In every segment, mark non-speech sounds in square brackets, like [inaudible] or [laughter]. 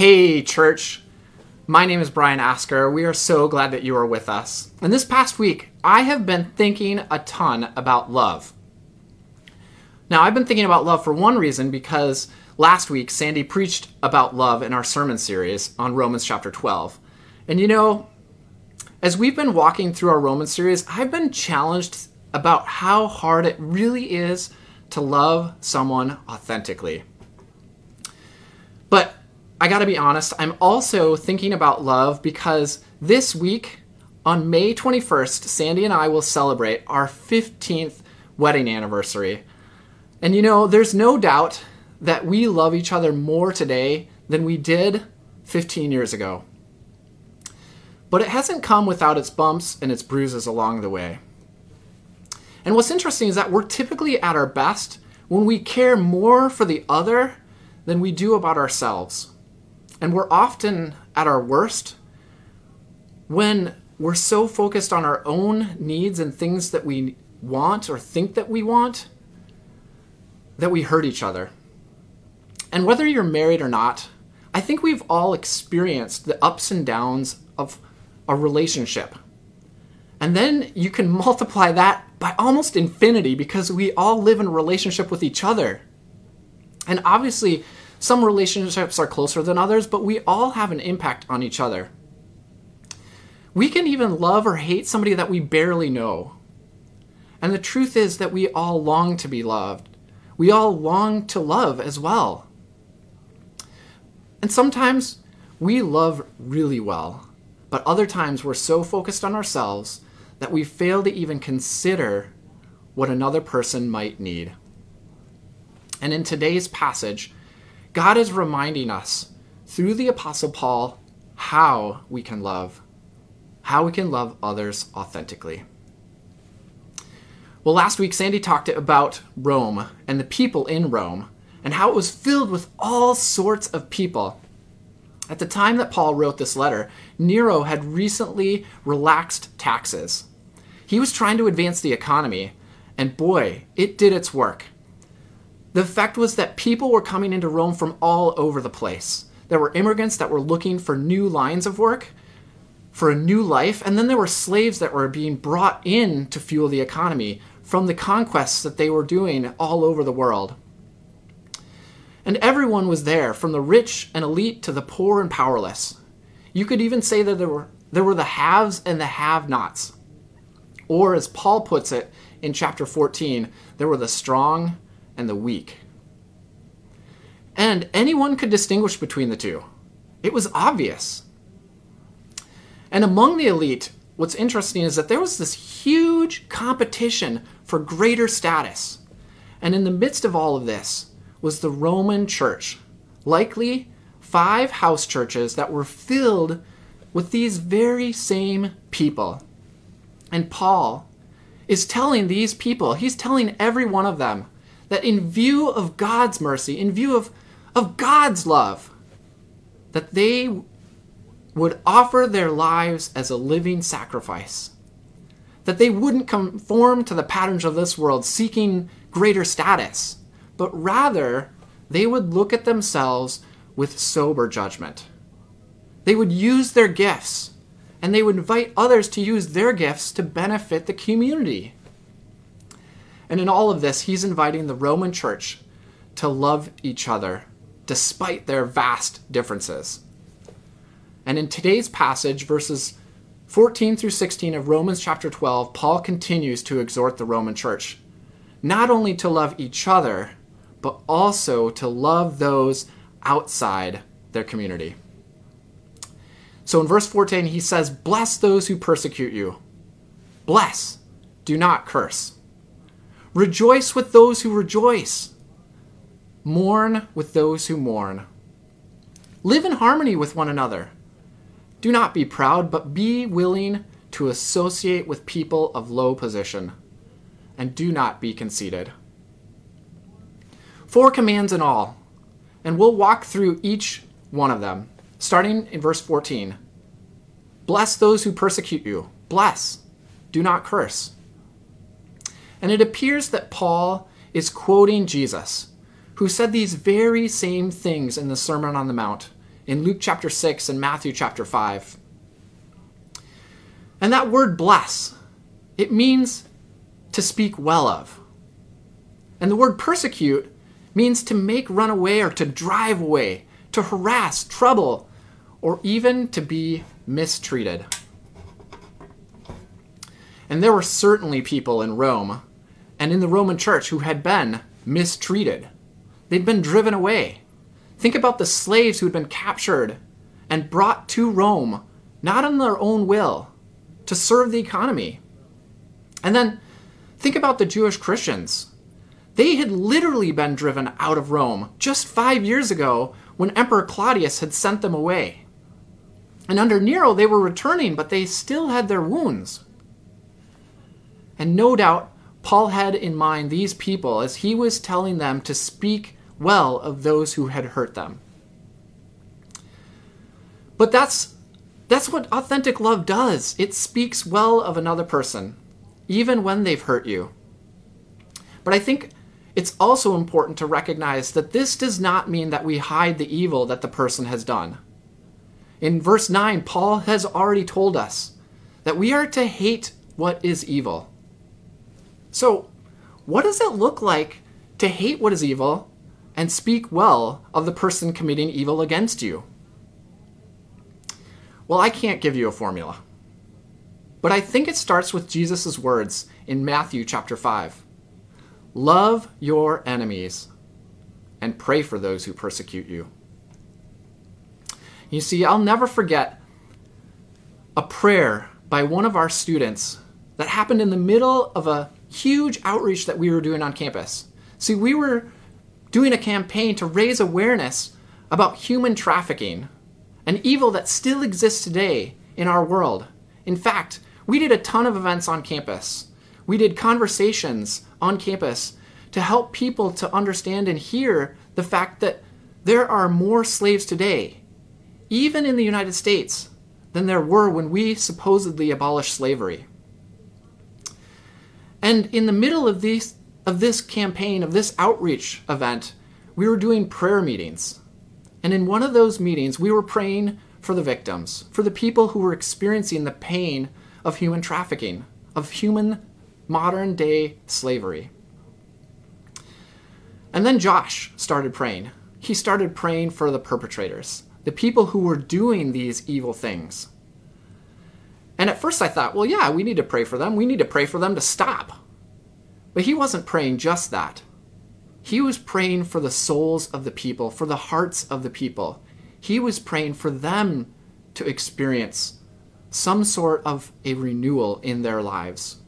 Hey, church. My name is Brian Asker. We are so glad that you are with us. And this past week, I have been thinking a ton about love. Now, I've been thinking about love for one reason because last week Sandy preached about love in our sermon series on Romans chapter 12. And you know, as we've been walking through our Romans series, I've been challenged about how hard it really is to love someone authentically. I gotta be honest, I'm also thinking about love because this week, on May 21st, Sandy and I will celebrate our 15th wedding anniversary. And you know, there's no doubt that we love each other more today than we did 15 years ago. But it hasn't come without its bumps and its bruises along the way. And what's interesting is that we're typically at our best when we care more for the other than we do about ourselves. And we're often at our worst when we're so focused on our own needs and things that we want or think that we want that we hurt each other. And whether you're married or not, I think we've all experienced the ups and downs of a relationship. And then you can [laughs] multiply that by almost infinity because we all live in a relationship with each other. And obviously, some relationships are closer than others, but we all have an impact on each other. We can even love or hate somebody that we barely know. And the truth is that we all long to be loved. We all long to love as well. And sometimes we love really well, but other times we're so focused on ourselves that we fail to even consider what another person might need. And in today's passage, God is reminding us through the Apostle Paul how we can love, how we can love others authentically. Well, last week Sandy talked about Rome and the people in Rome and how it was filled with all sorts of people. At the time that Paul wrote this letter, Nero had recently relaxed taxes. He was trying to advance the economy, and boy, it did its work. The effect was that people were coming into Rome from all over the place. There were immigrants that were looking for new lines of work, for a new life, and then there were slaves that were being brought in to fuel the economy from the conquests that they were doing all over the world. And everyone was there, from the rich and elite to the poor and powerless. You could even say that there were, there were the haves and the have nots. Or, as Paul puts it in chapter 14, there were the strong and the weak. And anyone could distinguish between the two. It was obvious. And among the elite, what's interesting is that there was this huge competition for greater status. And in the midst of all of this was the Roman church, likely five house churches that were filled with these very same people. And Paul is telling these people, he's telling every one of them, that in view of God's mercy, in view of, of God's love, that they would offer their lives as a living sacrifice. That they wouldn't conform to the patterns of this world seeking greater status, but rather they would look at themselves with sober judgment. They would use their gifts and they would invite others to use their gifts to benefit the community. And in all of this, he's inviting the Roman church to love each other despite their vast differences. And in today's passage, verses 14 through 16 of Romans chapter 12, Paul continues to exhort the Roman church not only to love each other, but also to love those outside their community. So in verse 14, he says, Bless those who persecute you. Bless, do not curse. Rejoice with those who rejoice. Mourn with those who mourn. Live in harmony with one another. Do not be proud, but be willing to associate with people of low position. And do not be conceited. Four commands in all, and we'll walk through each one of them, starting in verse 14. Bless those who persecute you. Bless. Do not curse. And it appears that Paul is quoting Jesus, who said these very same things in the Sermon on the Mount in Luke chapter 6 and Matthew chapter 5. And that word bless, it means to speak well of. And the word persecute means to make run away or to drive away, to harass, trouble, or even to be mistreated. And there were certainly people in Rome and in the Roman church who had been mistreated. They'd been driven away. Think about the slaves who had been captured and brought to Rome, not on their own will, to serve the economy. And then think about the Jewish Christians. They had literally been driven out of Rome just five years ago when Emperor Claudius had sent them away. And under Nero, they were returning, but they still had their wounds. And no doubt, Paul had in mind these people as he was telling them to speak well of those who had hurt them. But that's that's what authentic love does. It speaks well of another person, even when they've hurt you. But I think it's also important to recognize that this does not mean that we hide the evil that the person has done. In verse 9, Paul has already told us that we are to hate what is evil. So, what does it look like to hate what is evil and speak well of the person committing evil against you? Well, I can't give you a formula. But I think it starts with Jesus' words in Matthew chapter 5 Love your enemies and pray for those who persecute you. You see, I'll never forget a prayer by one of our students that happened in the middle of a huge outreach that we were doing on campus. See, we were doing a campaign to raise awareness about human trafficking an evil that still exists today in our world. In fact, we did a ton of events on campus. We did conversations on campus to help people to understand and hear the fact that there are more slaves today, even in the United States, than there were when we supposedly abolished slavery. And in the middle of of this campaign, of this outreach event, we were doing prayer meetings. And in one of those meetings, we were praying for the victims, for the people who were experiencing the pain of human trafficking, of human modern day slavery. And then Josh started praying. He started praying for the perpetrators, the people who were doing these evil things. And at first I thought, well, yeah, we need to pray for them. We need to pray for them to stop. But he wasn't praying just that. He was praying for the souls of the people, for the hearts of the people. He was praying for them to experience some sort of a renewal in their lives.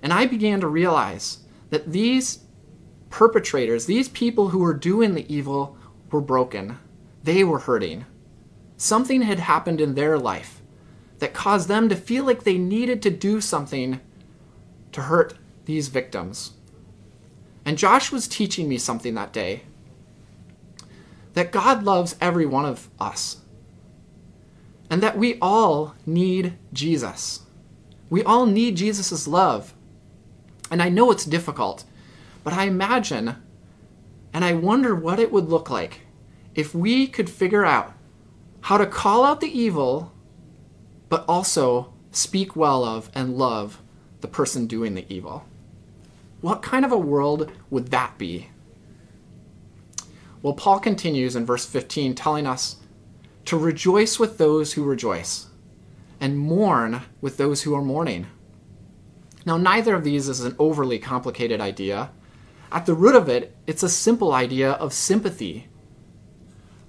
And I began to realize that these perpetrators, these people who were doing the evil, were broken. They were hurting. Something had happened in their life that caused them to feel like they needed to do something to hurt these victims. And Josh was teaching me something that day that God loves every one of us, and that we all need Jesus. We all need Jesus' love. And I know it's difficult, but I imagine and I wonder what it would look like if we could figure out how to call out the evil, but also speak well of and love the person doing the evil. What kind of a world would that be? Well, Paul continues in verse 15, telling us to rejoice with those who rejoice and mourn with those who are mourning. Now, neither of these is an overly complicated idea. At the root of it, it's a simple idea of sympathy.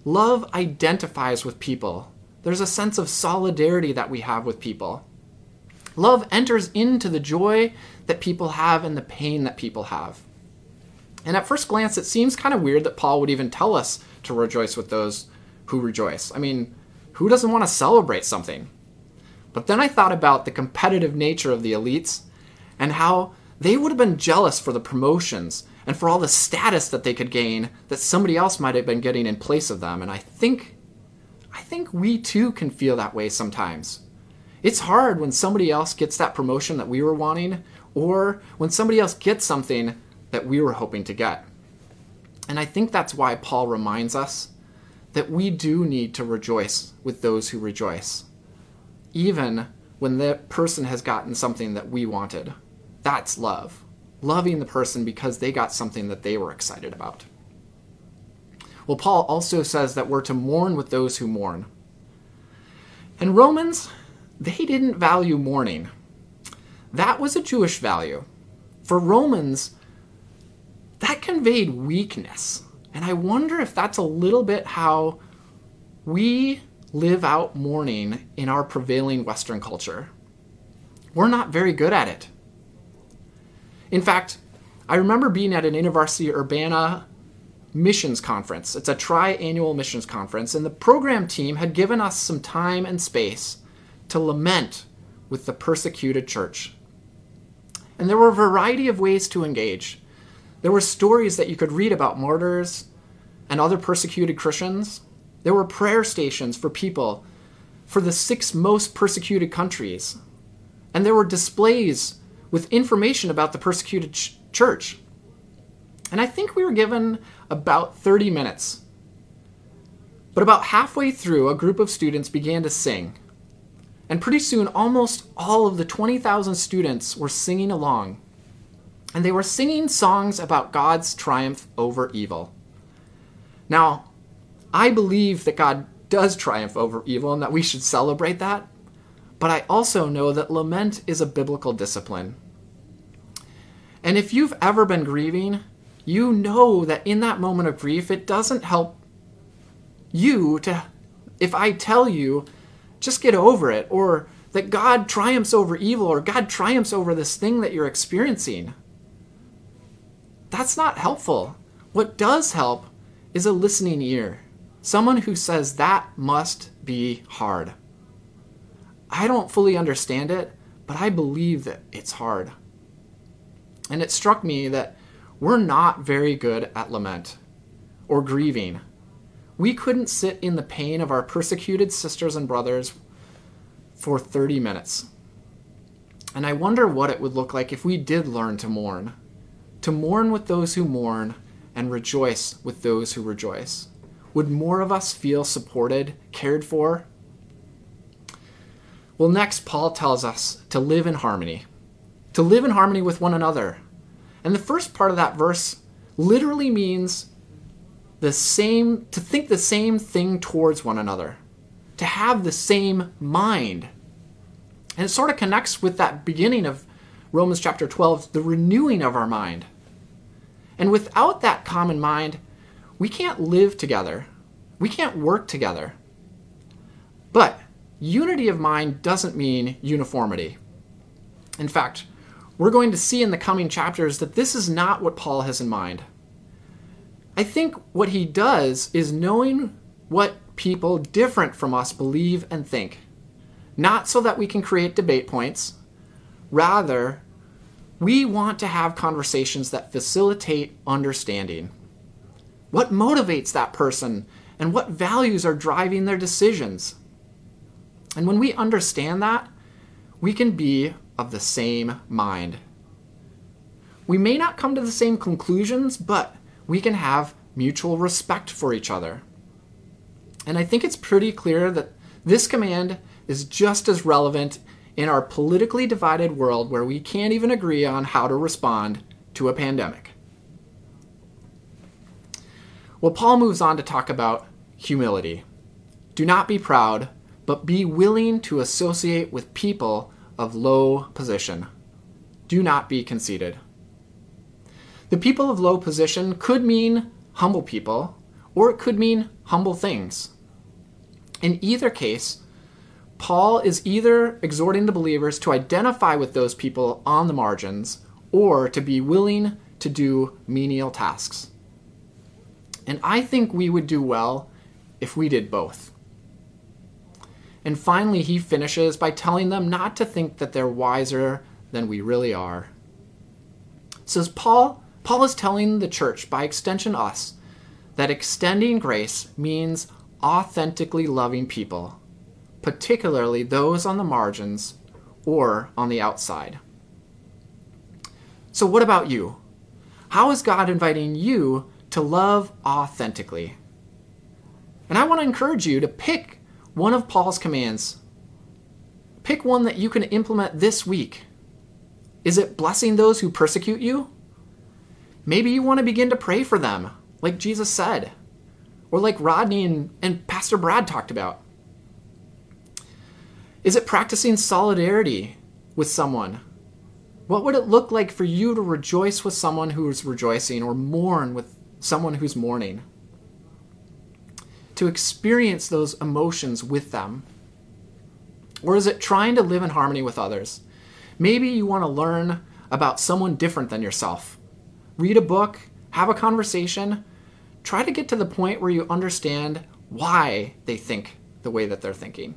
Love identifies with people. There's a sense of solidarity that we have with people. Love enters into the joy that people have and the pain that people have. And at first glance, it seems kind of weird that Paul would even tell us to rejoice with those who rejoice. I mean, who doesn't want to celebrate something? But then I thought about the competitive nature of the elites and how they would have been jealous for the promotions and for all the status that they could gain that somebody else might have been getting in place of them. And I think I think we too can feel that way sometimes. It's hard when somebody else gets that promotion that we were wanting, or when somebody else gets something that we were hoping to get. And I think that's why Paul reminds us that we do need to rejoice with those who rejoice, even when the person has gotten something that we wanted. That's love. Loving the person because they got something that they were excited about. Well, Paul also says that we're to mourn with those who mourn. And Romans, they didn't value mourning. That was a Jewish value. For Romans, that conveyed weakness. And I wonder if that's a little bit how we live out mourning in our prevailing Western culture. We're not very good at it. In fact, I remember being at an InterVarsity Urbana missions conference. It's a tri-annual missions conference, and the program team had given us some time and space to lament with the persecuted church. And there were a variety of ways to engage. There were stories that you could read about martyrs and other persecuted Christians. There were prayer stations for people for the six most persecuted countries. And there were displays with information about the persecuted ch- church. And I think we were given about 30 minutes. But about halfway through, a group of students began to sing. And pretty soon, almost all of the 20,000 students were singing along. And they were singing songs about God's triumph over evil. Now, I believe that God does triumph over evil and that we should celebrate that. But I also know that lament is a biblical discipline. And if you've ever been grieving, you know that in that moment of grief, it doesn't help you to, if I tell you, just get over it, or that God triumphs over evil, or God triumphs over this thing that you're experiencing. That's not helpful. What does help is a listening ear, someone who says that must be hard. I don't fully understand it, but I believe that it's hard. And it struck me that we're not very good at lament or grieving. We couldn't sit in the pain of our persecuted sisters and brothers for 30 minutes. And I wonder what it would look like if we did learn to mourn. To mourn with those who mourn and rejoice with those who rejoice. Would more of us feel supported, cared for? Well, next, Paul tells us to live in harmony, to live in harmony with one another. And the first part of that verse literally means the same, to think the same thing towards one another, to have the same mind. And it sort of connects with that beginning of Romans chapter 12, the renewing of our mind. And without that common mind, we can't live together. We can't work together. But unity of mind doesn't mean uniformity. In fact, we're going to see in the coming chapters that this is not what Paul has in mind. I think what he does is knowing what people different from us believe and think, not so that we can create debate points, rather, we want to have conversations that facilitate understanding. What motivates that person and what values are driving their decisions? And when we understand that, we can be of the same mind. We may not come to the same conclusions, but we can have mutual respect for each other. And I think it's pretty clear that this command is just as relevant in our politically divided world where we can't even agree on how to respond to a pandemic. Well, Paul moves on to talk about humility. Do not be proud, but be willing to associate with people of low position. Do not be conceited. The people of low position could mean humble people, or it could mean humble things. In either case, Paul is either exhorting the believers to identify with those people on the margins or to be willing to do menial tasks. And I think we would do well if we did both. And finally, he finishes by telling them not to think that they're wiser than we really are. Says Paul, Paul is telling the church, by extension us, that extending grace means authentically loving people particularly those on the margins or on the outside. So, what about you? How is God inviting you to love authentically? And I want to encourage you to pick one of Paul's commands. Pick one that you can implement this week. Is it blessing those who persecute you? Maybe you want to begin to pray for them, like Jesus said, or like Rodney and, and Pastor Brad talked about. Is it practicing solidarity with someone? What would it look like for you to rejoice with someone who is rejoicing or mourn with someone who's mourning? To experience those emotions with them? Or is it trying to live in harmony with others? Maybe you want to learn about someone different than yourself. Read a book, have a conversation, try to get to the point where you understand why they think the way that they're thinking.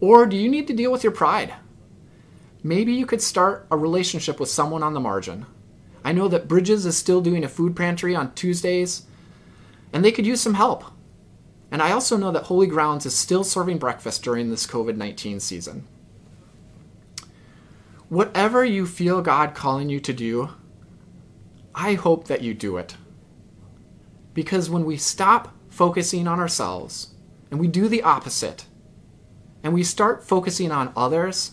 Or do you need to deal with your pride? Maybe you could start a relationship with someone on the margin. I know that Bridges is still doing a food pantry on Tuesdays, and they could use some help. And I also know that Holy Grounds is still serving breakfast during this COVID 19 season. Whatever you feel God calling you to do, I hope that you do it. Because when we stop focusing on ourselves and we do the opposite, and we start focusing on others,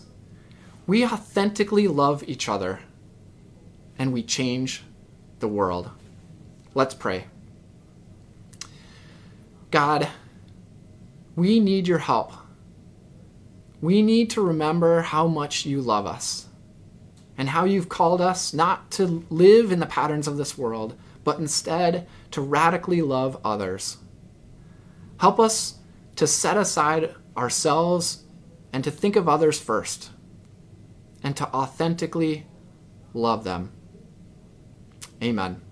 we authentically love each other and we change the world. Let's pray. God, we need your help. We need to remember how much you love us and how you've called us not to live in the patterns of this world, but instead to radically love others. Help us to set aside ourselves and to think of others first and to authentically love them. Amen.